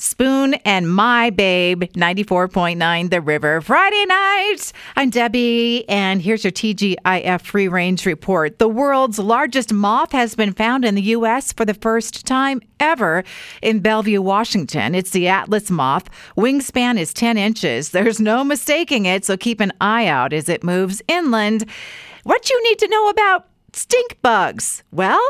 Spoon and My Babe, 94.9 The River. Friday night. I'm Debbie, and here's your TGIF free range report. The world's largest moth has been found in the U.S. for the first time ever in Bellevue, Washington. It's the Atlas moth. Wingspan is 10 inches. There's no mistaking it, so keep an eye out as it moves inland. What you need to know about stink bugs? Well,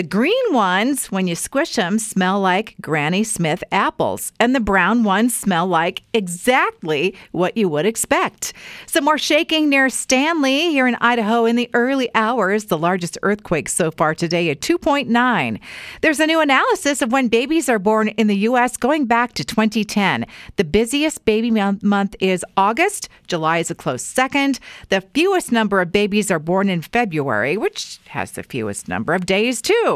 the green ones, when you squish them, smell like Granny Smith apples, and the brown ones smell like exactly what you would expect. Some more shaking near Stanley here in Idaho in the early hours, the largest earthquake so far today at 2.9. There's a new analysis of when babies are born in the U.S. going back to 2010. The busiest baby month is August, July is a close second. The fewest number of babies are born in February, which has the fewest number of days, too.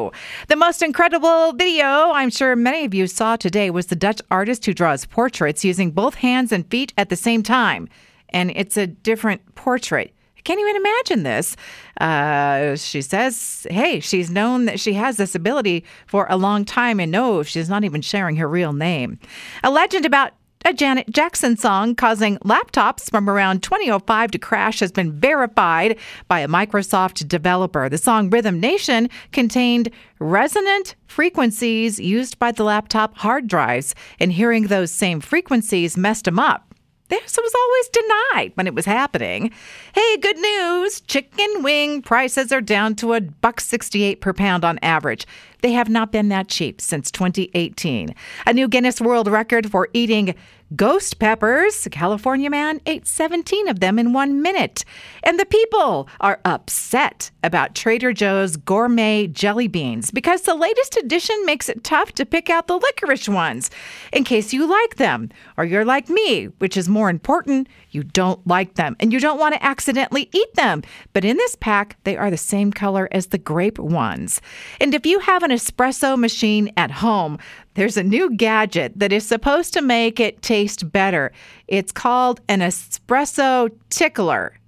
The most incredible video I'm sure many of you saw today was the Dutch artist who draws portraits using both hands and feet at the same time. And it's a different portrait. I can't even imagine this. Uh, she says, hey, she's known that she has this ability for a long time, and no, she's not even sharing her real name. A legend about a Janet Jackson song causing laptops from around 2005 to crash has been verified by a Microsoft developer. The song Rhythm Nation contained resonant frequencies used by the laptop hard drives, and hearing those same frequencies messed them up. This was always denied when it was happening. Hey, good news! Chicken wing prices are down to a buck 68 per pound on average. They have not been that cheap since 2018. A new Guinness World Record for eating ghost peppers. A California man ate 17 of them in one minute. And the people are upset about Trader Joe's gourmet jelly beans because the latest edition makes it tough to pick out the licorice ones in case you like them or you're like me, which is more important, you don't like them and you don't want to accidentally eat them. But in this pack, they are the same color as the grape ones. And if you have an espresso machine at home, there's a new gadget that is supposed to make it taste better. It's called an espresso tickler.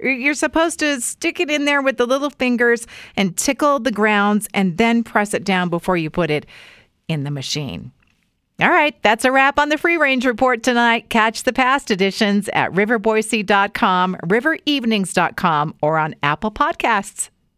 You're supposed to stick it in there with the little fingers and tickle the grounds and then press it down before you put it in the machine. All right, that's a wrap on the Free Range Report tonight. Catch the past editions at riverboise.com, riverevenings.com, or on Apple Podcasts.